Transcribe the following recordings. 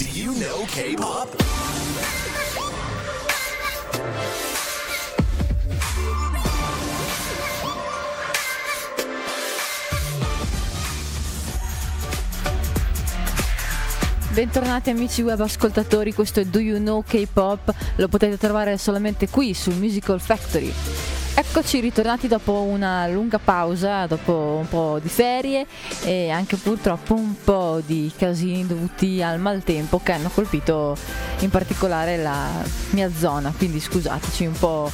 Do you know K-pop? Bentornati amici web ascoltatori, questo è Do You Know K-Pop, lo potete trovare solamente qui su Musical Factory. Eccoci ritornati dopo una lunga pausa, dopo un po' di ferie e anche purtroppo un po' di casini dovuti al maltempo che hanno colpito in particolare la mia zona, quindi scusateci un po'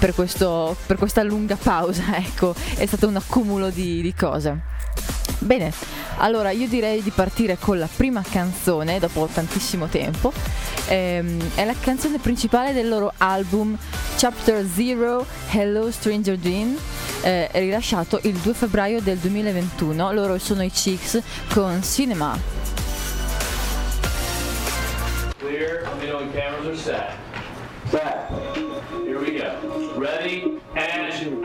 per, questo, per questa lunga pausa, ecco, è stato un accumulo di, di cose. Bene, allora io direi di partire con la prima canzone dopo tantissimo tempo. Ehm, è la canzone principale del loro album Chapter Zero Hello Stranger Jean. Eh, rilasciato il 2 febbraio del 2021, loro sono i Chicks con Cinema. Clear, you know, cameras are set. Set. Here we go. Ready and action.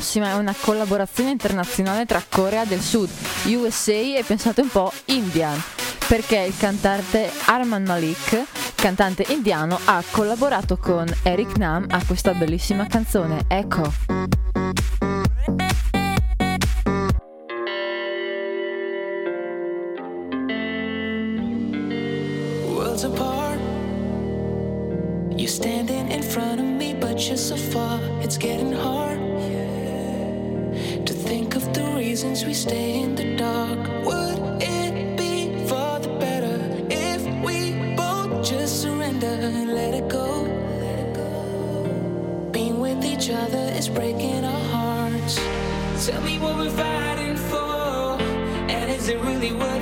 prossima è una collaborazione internazionale tra Corea del Sud, USA e pensate un po' India, perché il cantante Arman Malik, cantante indiano, ha collaborato con Eric Nam a questa bellissima canzone, Echo. You're standing in front of me, but you're so far, it's getting hard. Since we stay in the dark. Would it be for the better if we both just surrender and let it go? Let it go. Being with each other is breaking our hearts. Tell me what we're fighting for, and is it really worth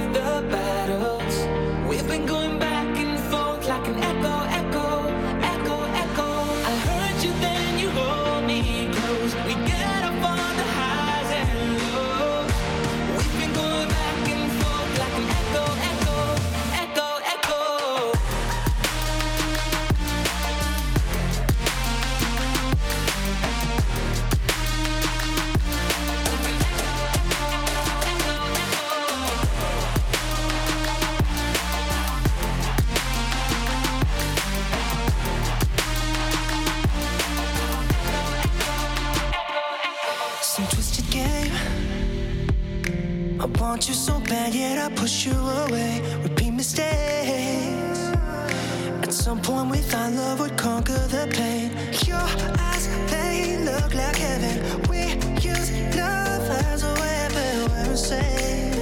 we find love would conquer the pain. Your eyes, they look like heaven. We use love as a weapon. We're insane.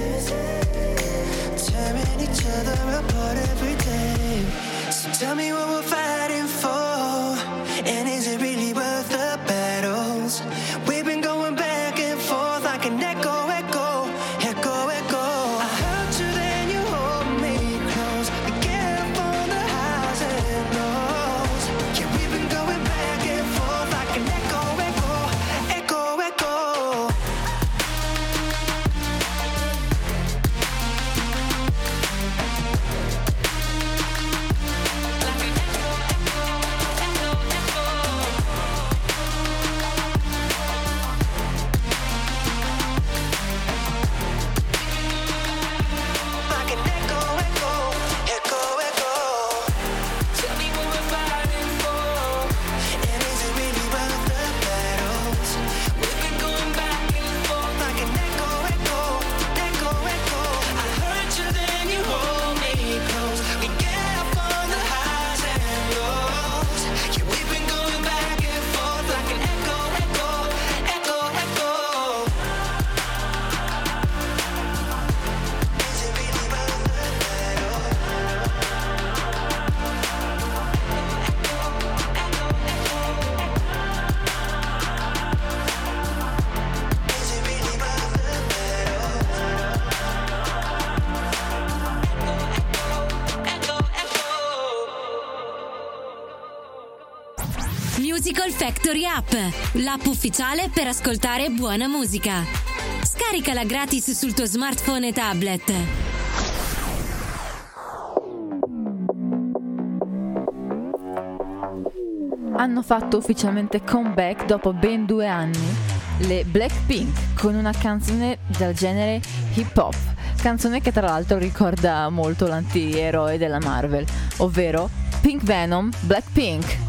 Tearing each other apart every day. So tell me what we'll find. Factory App, l'app ufficiale per ascoltare buona musica. Scaricala gratis sul tuo smartphone e tablet. Hanno fatto ufficialmente comeback dopo ben due anni le Blackpink con una canzone del genere hip hop, canzone che tra l'altro ricorda molto l'antieroe della Marvel, ovvero Pink Venom Blackpink.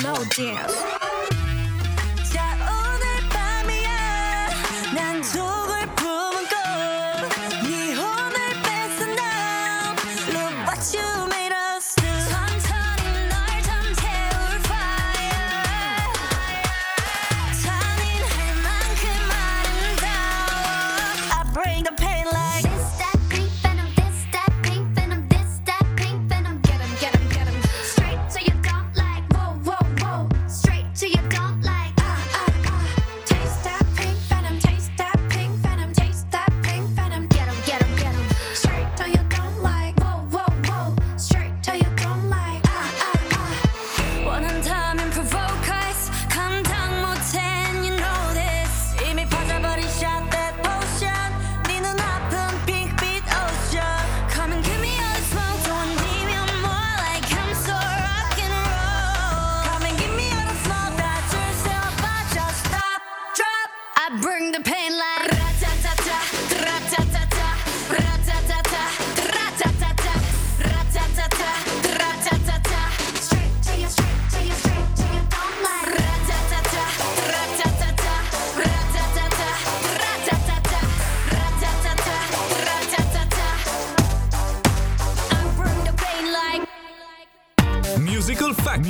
slow dance.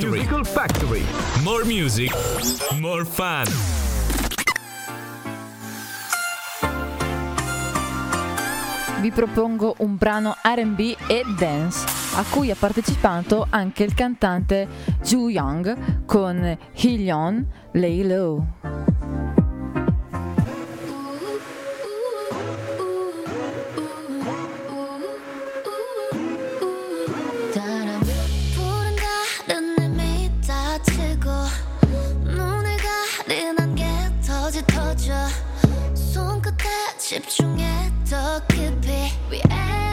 Factory. Musical Factory. More music, more fun. Vi propongo un brano RB e dance a cui ha partecipato anche il cantante Ju Young con Hillion Leilo. Lay Low. 집중했던 그빛 위에.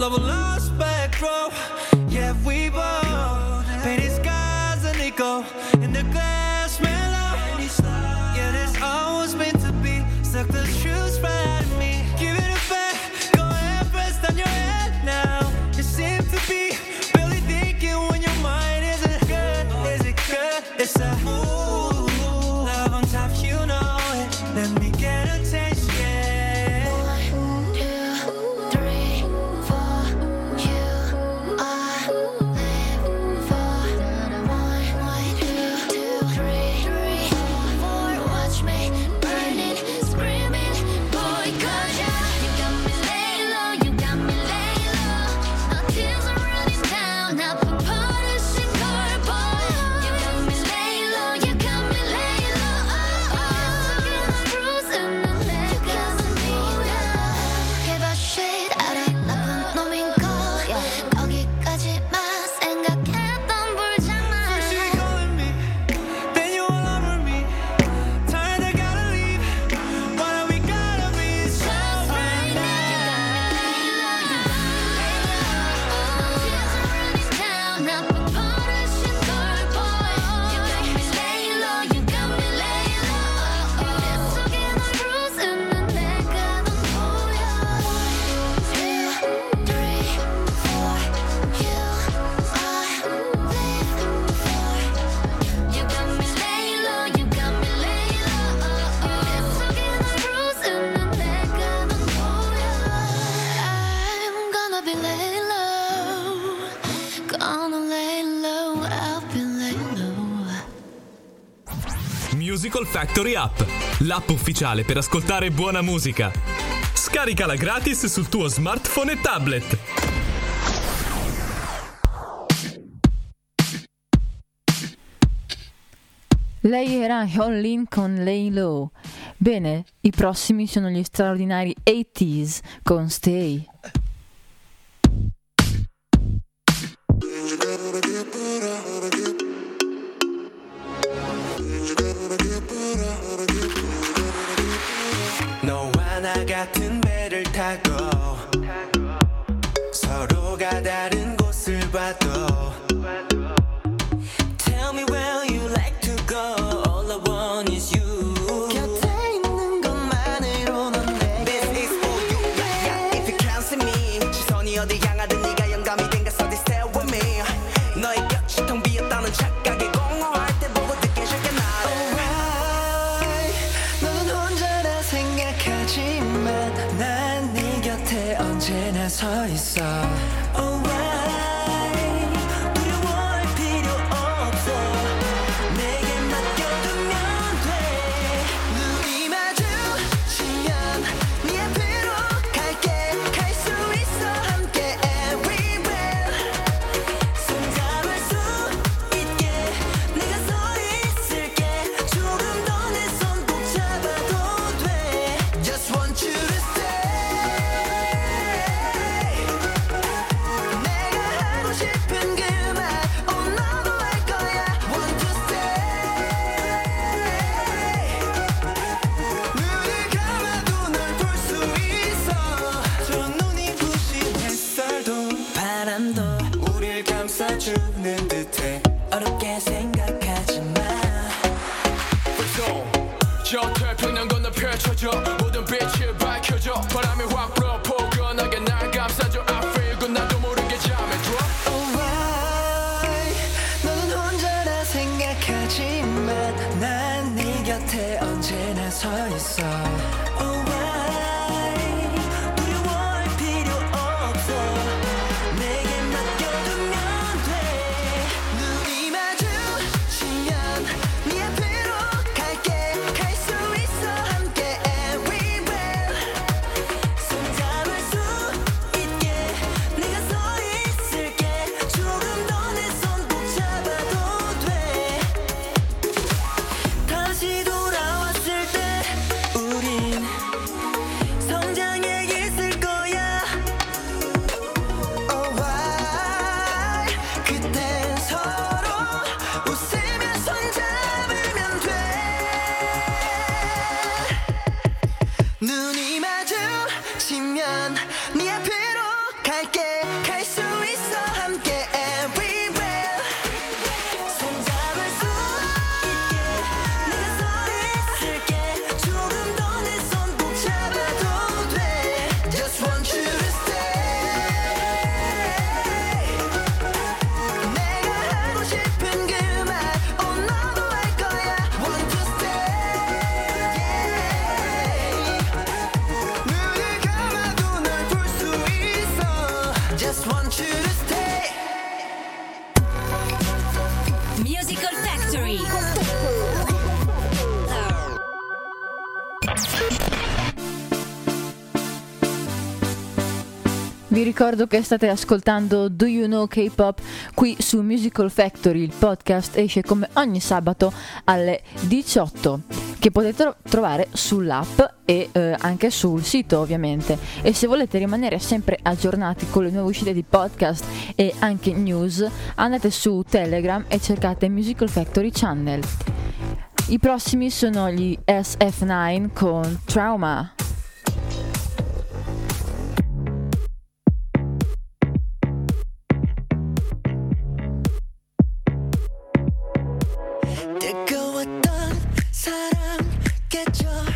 Love will Factory App, l'app ufficiale per ascoltare buona musica. Scaricala gratis sul tuo smartphone e tablet. Lei era Hyun Lin con Lay Low. Bene, i prossimi sono gli straordinari 80s con Stay. hayatın ricordo che state ascoltando Do You Know K-Pop qui su Musical Factory. Il podcast esce come ogni sabato alle 18 che potete trovare sull'app e eh, anche sul sito ovviamente. E se volete rimanere sempre aggiornati con le nuove uscite di podcast e anche news, andate su Telegram e cercate Musical Factory Channel. I prossimi sono gli SF9 con Trauma. Just.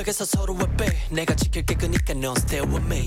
계획에서 서로의 빼? 내가 지킬게 그니까 넌 stay with me.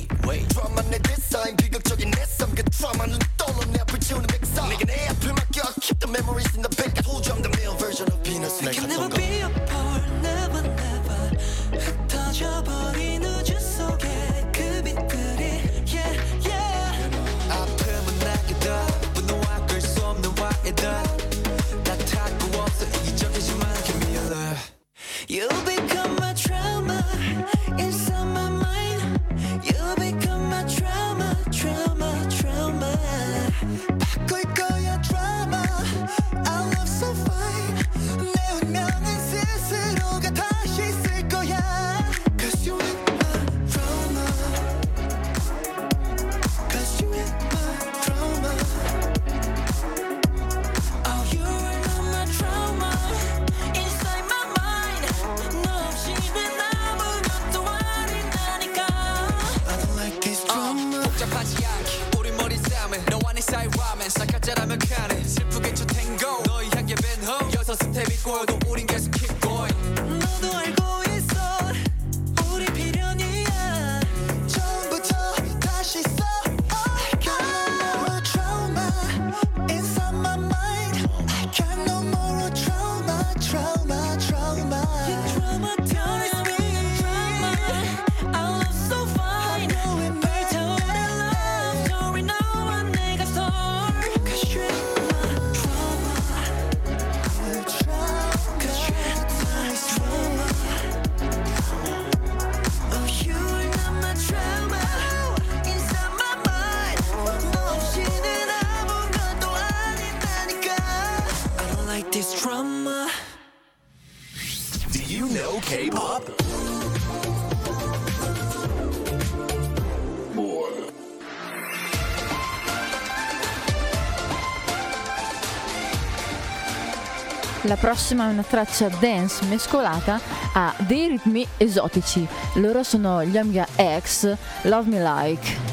La prossima è una traccia dance mescolata a dei ritmi esotici. Loro sono gli Amiga X, Love Me Like.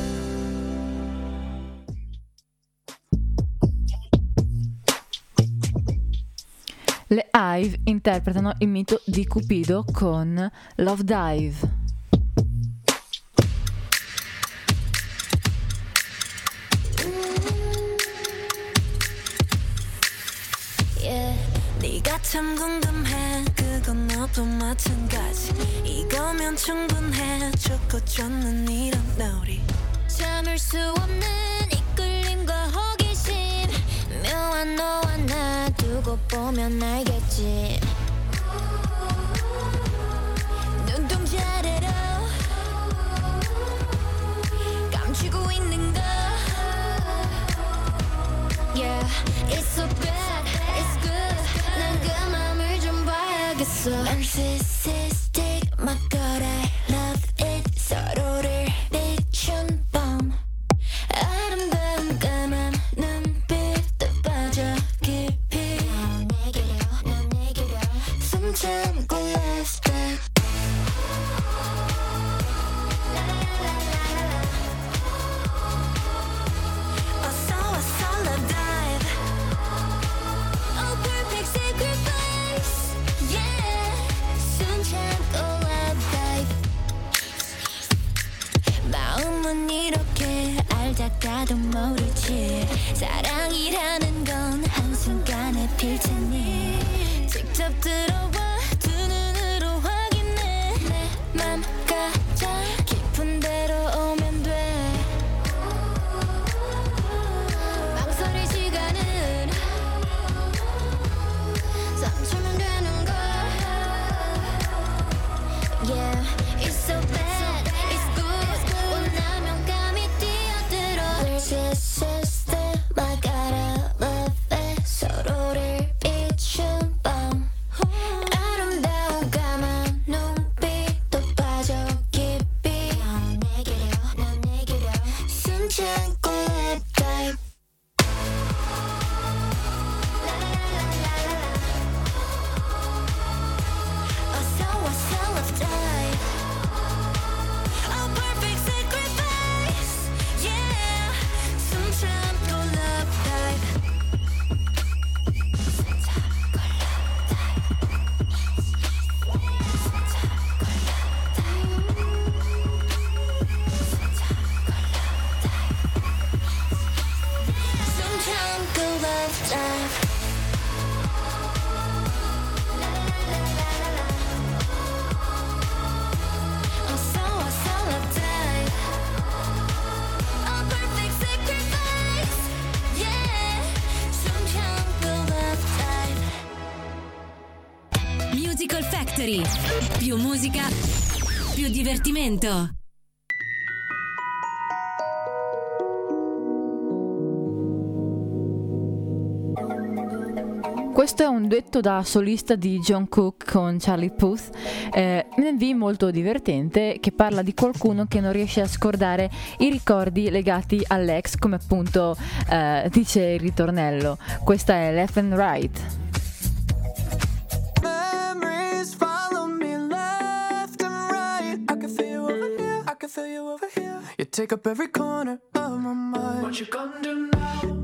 Le Hive interpretano il mito di Cupido con Love Dive. 참 궁금해. 그건 너도 마찬가지. 이거면 충분해. 좋고 좋는 이런 너리. 참을 수 없는 너와 너와 나 두고 보면 알겠지 눈동자대로 감추고 있는 거 Yeah, it's so bad, it's good 난그 맘을 좀 봐야겠어 I'm narcissistic, my god I love it 서로 알다가도 모르지. 사랑이라는 건 한순간에 필 테니. 직접 들어 Musical Factory. Più musica, più divertimento. Questo è un duetto da solista di John Cook con Charlie Puth, eh, un MV molto divertente che parla di qualcuno che non riesce a scordare i ricordi legati all'ex, come appunto eh, dice il ritornello. Questa è Left and Right. You take up every corner of my mind. What you gonna do now?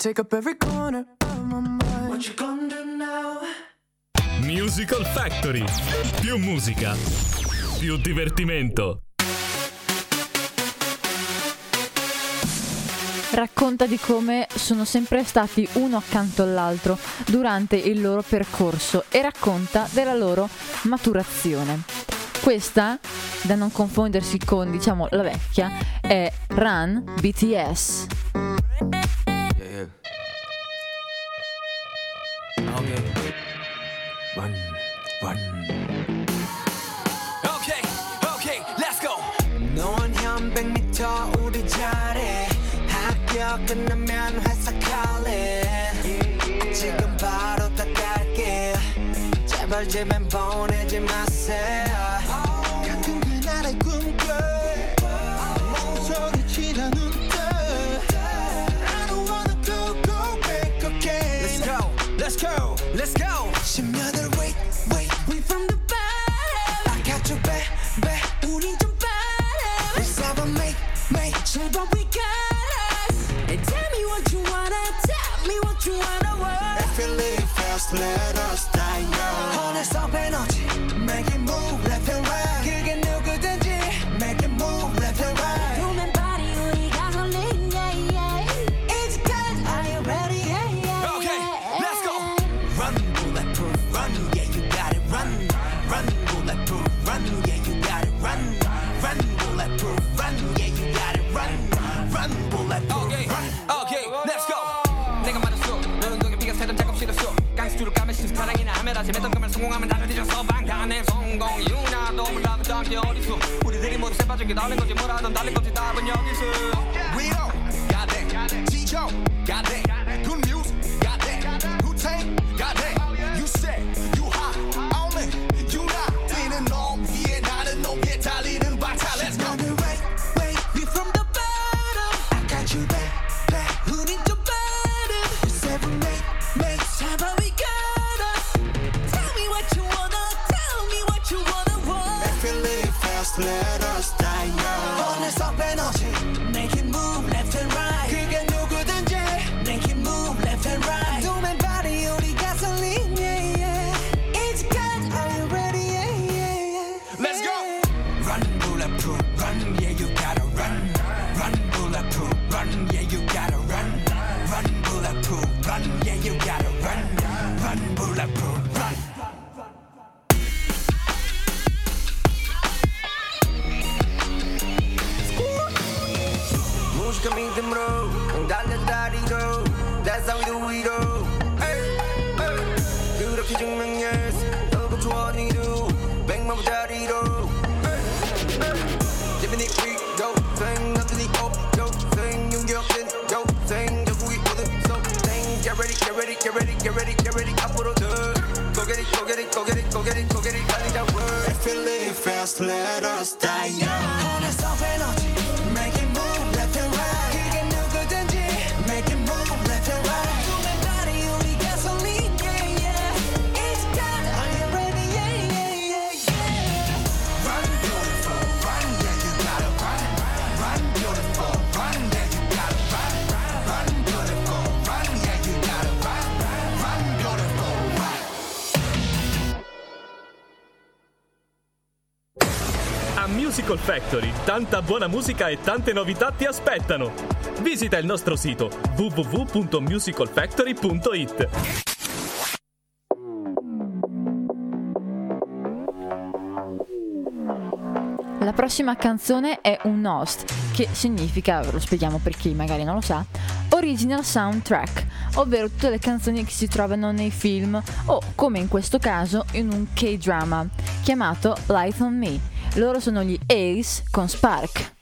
Take up every corner of my mind. What you gonna do now? Musical Factory. Più musica, più divertimento. Racconta di come sono sempre stati uno accanto all'altro durante il loro percorso e racconta della loro maturazione. Questa, da non confondersi con diciamo la vecchia, è Run BTS. 끝나면 회사 갈래. 지금 바로 다 갈게. 제발 제발 보내지 마세요. 같은 그날의 꿈꿔. back again. Let's go, let's go, let's go. you wanna work. If you live fast, let us die now. Hold us open up. 306 나도 몰라도 정확히 어디서 우리들이 모두 새빠지게. 달린 거지 뭐라든 달린 거지 답은 여기서. We don't got that 지쳐 got that how we do it all Hey, hey. 그렇게 증명했어 너도 좋아하니도 백만부짜리로 Hey, hey. 재민이 위도 생 남들이 없죠 생 윤기없는 여생 결국이 오는 소생 Get ready, get ready, get ready, get ready, get ready 앞으로 더 Go get it, go get it, go get it, go get it, go get it 달리자 word If you live fast, let us die young Musical Factory, tanta buona musica e tante novità ti aspettano. Visita il nostro sito www.musicalfactory.it. La prossima canzone è un OST, che significa, lo spieghiamo per chi magari non lo sa, Original Soundtrack, ovvero tutte le canzoni che si trovano nei film o, come in questo caso, in un K-drama chiamato Light on Me. Loro sono gli Ace con Spark.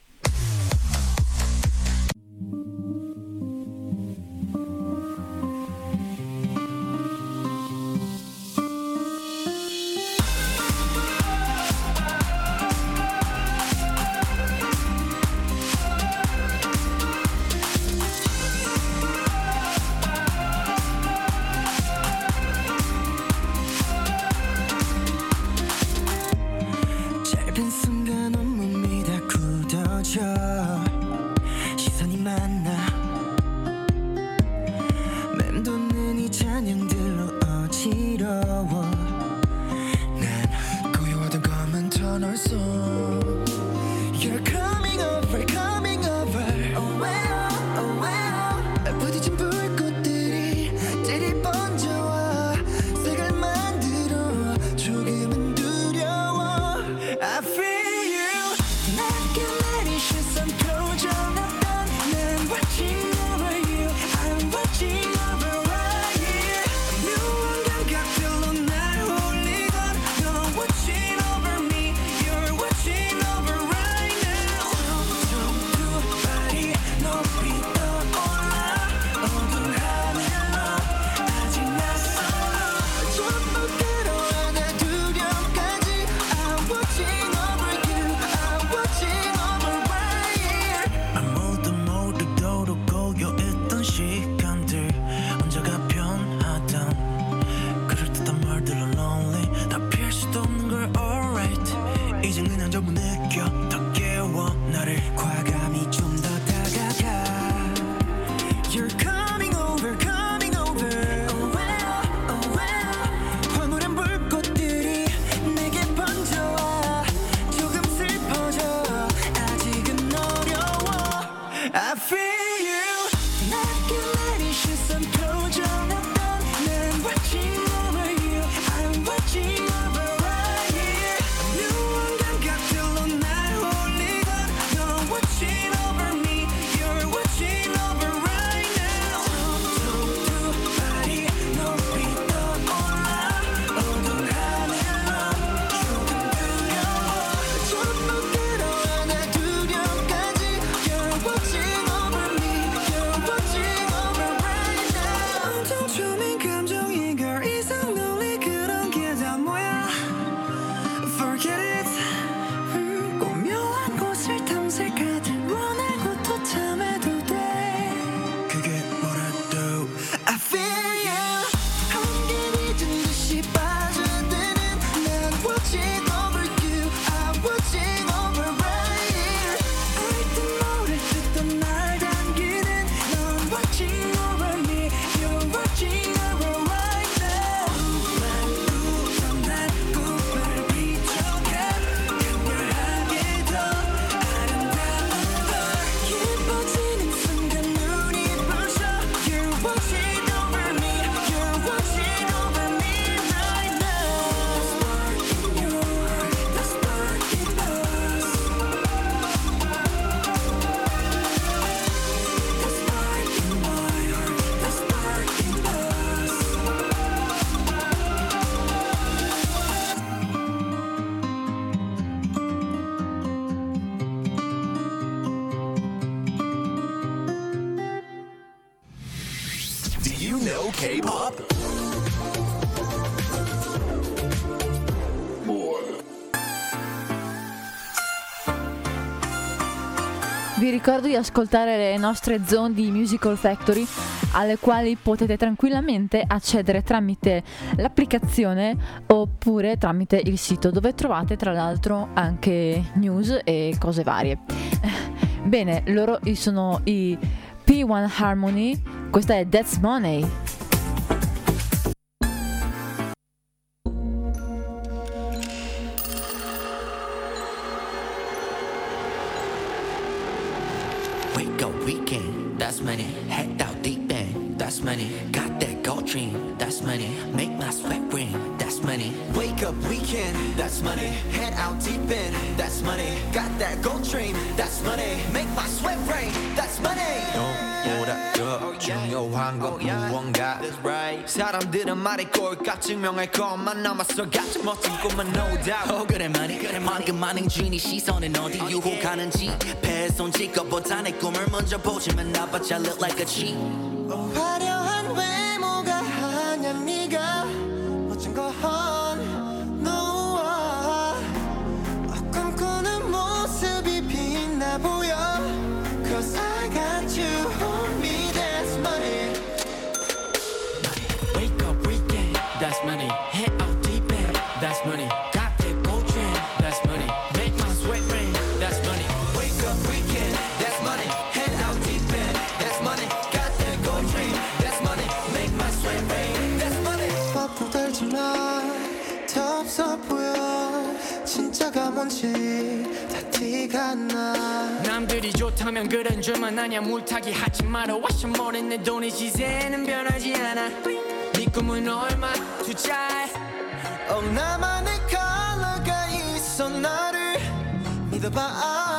ricordo di ascoltare le nostre zone di Musical Factory alle quali potete tranquillamente accedere tramite l'applicazione oppure tramite il sito dove trovate tra l'altro anche news e cose varie. Bene, loro sono i P1 Harmony, questa è That's Money. that's money. Head out deep in, that's money. Got that gold dream, that's money. Make my sweat rain, that's money. 돈보다 더 중요한 건 무언가. 사람들은 말했고 값 증명할 것만 남았어. 같은 멋진 꿈만 no doubt. 어 그래 말이 그래 말이 많은 주인이 시선은 어디 유혹하는지 배손 직업보다 내 꿈을 먼저 보지만 나봐 I look like a cheat. 화려한 왜 뭔지 다 티가 나. 남들이 좋다면 그런 줄만 아냐. 물타기 하지 마라. 와셔 모래 내 돈의 시세는 변하지 않아. 네 꿈은 얼마 투자해 어, 나만의 컬러가 있어. 나를 믿어봐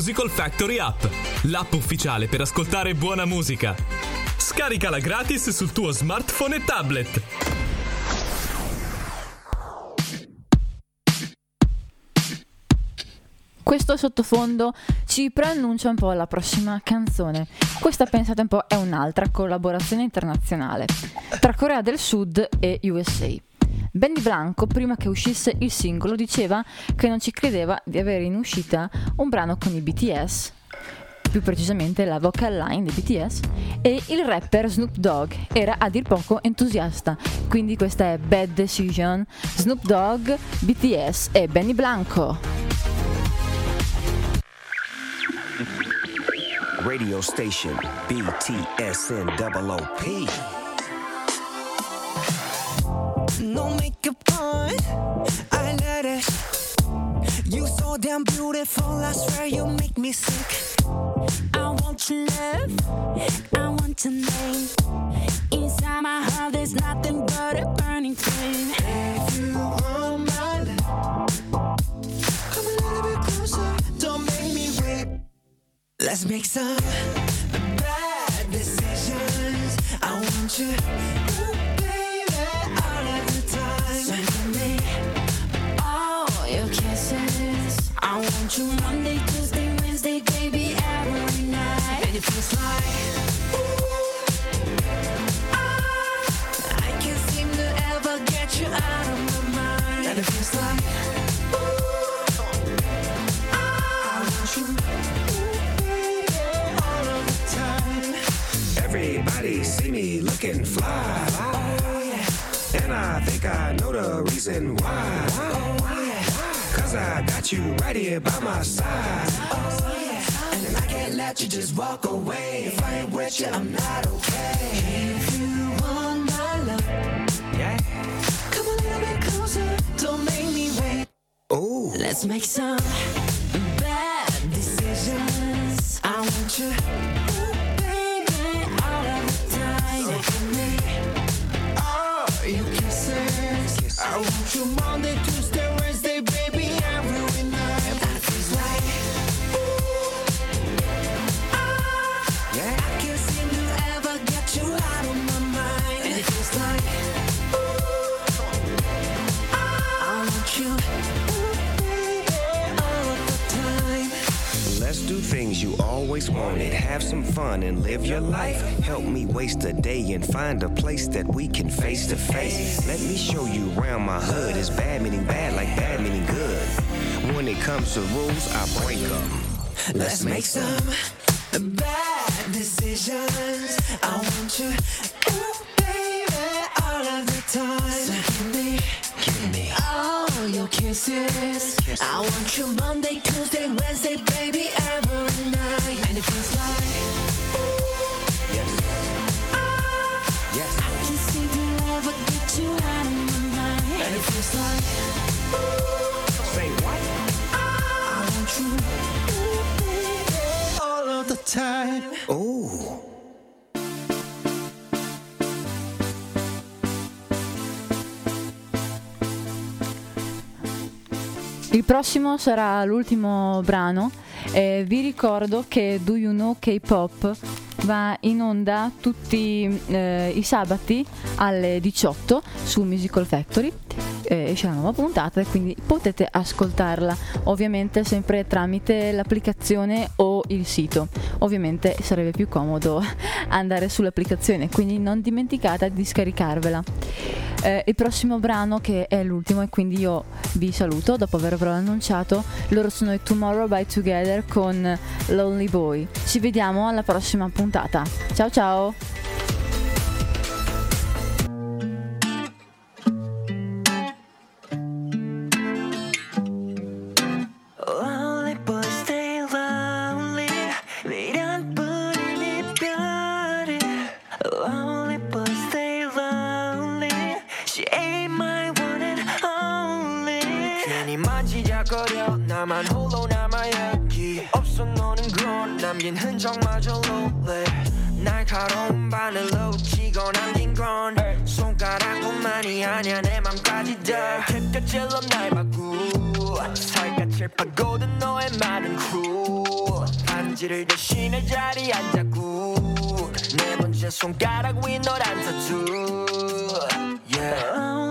Musical Factory App, l'app ufficiale per ascoltare buona musica. Scaricala gratis sul tuo smartphone e tablet. Questo sottofondo ci preannuncia un po' la prossima canzone. Questa, pensate un po', è un'altra collaborazione internazionale tra Corea del Sud e USA. Benny Blanco, prima che uscisse il singolo, diceva che non ci credeva di avere in uscita un brano con i BTS, più precisamente la vocal line dei BTS, e il rapper Snoop Dogg era a dir poco entusiasta. Quindi questa è Bad Decision, Snoop Dogg, BTS e Benny Blanco. Radio station BTSN No makeup on, I let it. You so damn beautiful, I swear you make me sick. I want your love, I want your name. Inside my heart, there's nothing but a burning flame. If you want my love, come a little bit closer, don't make me wait. Let's make some bad decisions. I want you, see me looking fly. I think I know the reason why. Oh Cause I got you right here by my side. Oh, yeah. And I can't let you just walk away. If I ain't with you, I'm not okay. If you want my love, Yeah. come a little bit closer. Don't make me wait. Oh, Let's make some bad decisions. I want you, life. Help me waste a day and find a place that we can face to face. Let me show you around my hood. It's bad meaning bad, like bad meaning good. When it comes to rules, I break them. Let's make some bad decisions. I want you, ooh, baby, all of the time. So give me, give me all your kisses. I want you Monday, Tuesday, Wednesday, baby, every night. And it feels like, the love will get you out of my mind. And it feels like, ooh, Say what? I want you, ooh, baby, all of the time. Ooh. Il prossimo sarà l'ultimo brano. Eh, vi ricordo che Do You Know K-Pop va in onda tutti eh, i sabati alle 18 su Musical Factory. Eh, esce una nuova puntata e quindi potete ascoltarla ovviamente sempre tramite l'applicazione o il sito ovviamente sarebbe più comodo andare sull'applicazione quindi non dimenticate di scaricarvela eh, il prossimo brano che è l'ultimo e quindi io vi saluto dopo avervelo annunciato loro sono i Tomorrow by Together con Lonely Boy. Ci vediamo alla prossima puntata. Ciao ciao 흔적마저 lonely. 날카로운 바늘로 치고 남긴 건 손가락뿐만이 아니야 내 맘까지 다. 햇볕질러 날 바꾸 살갗을 파고든 너의 마른 쿨 반지를 대신해 자리에 앉았고 네 번째 손가락 위 노란 타투 yeah.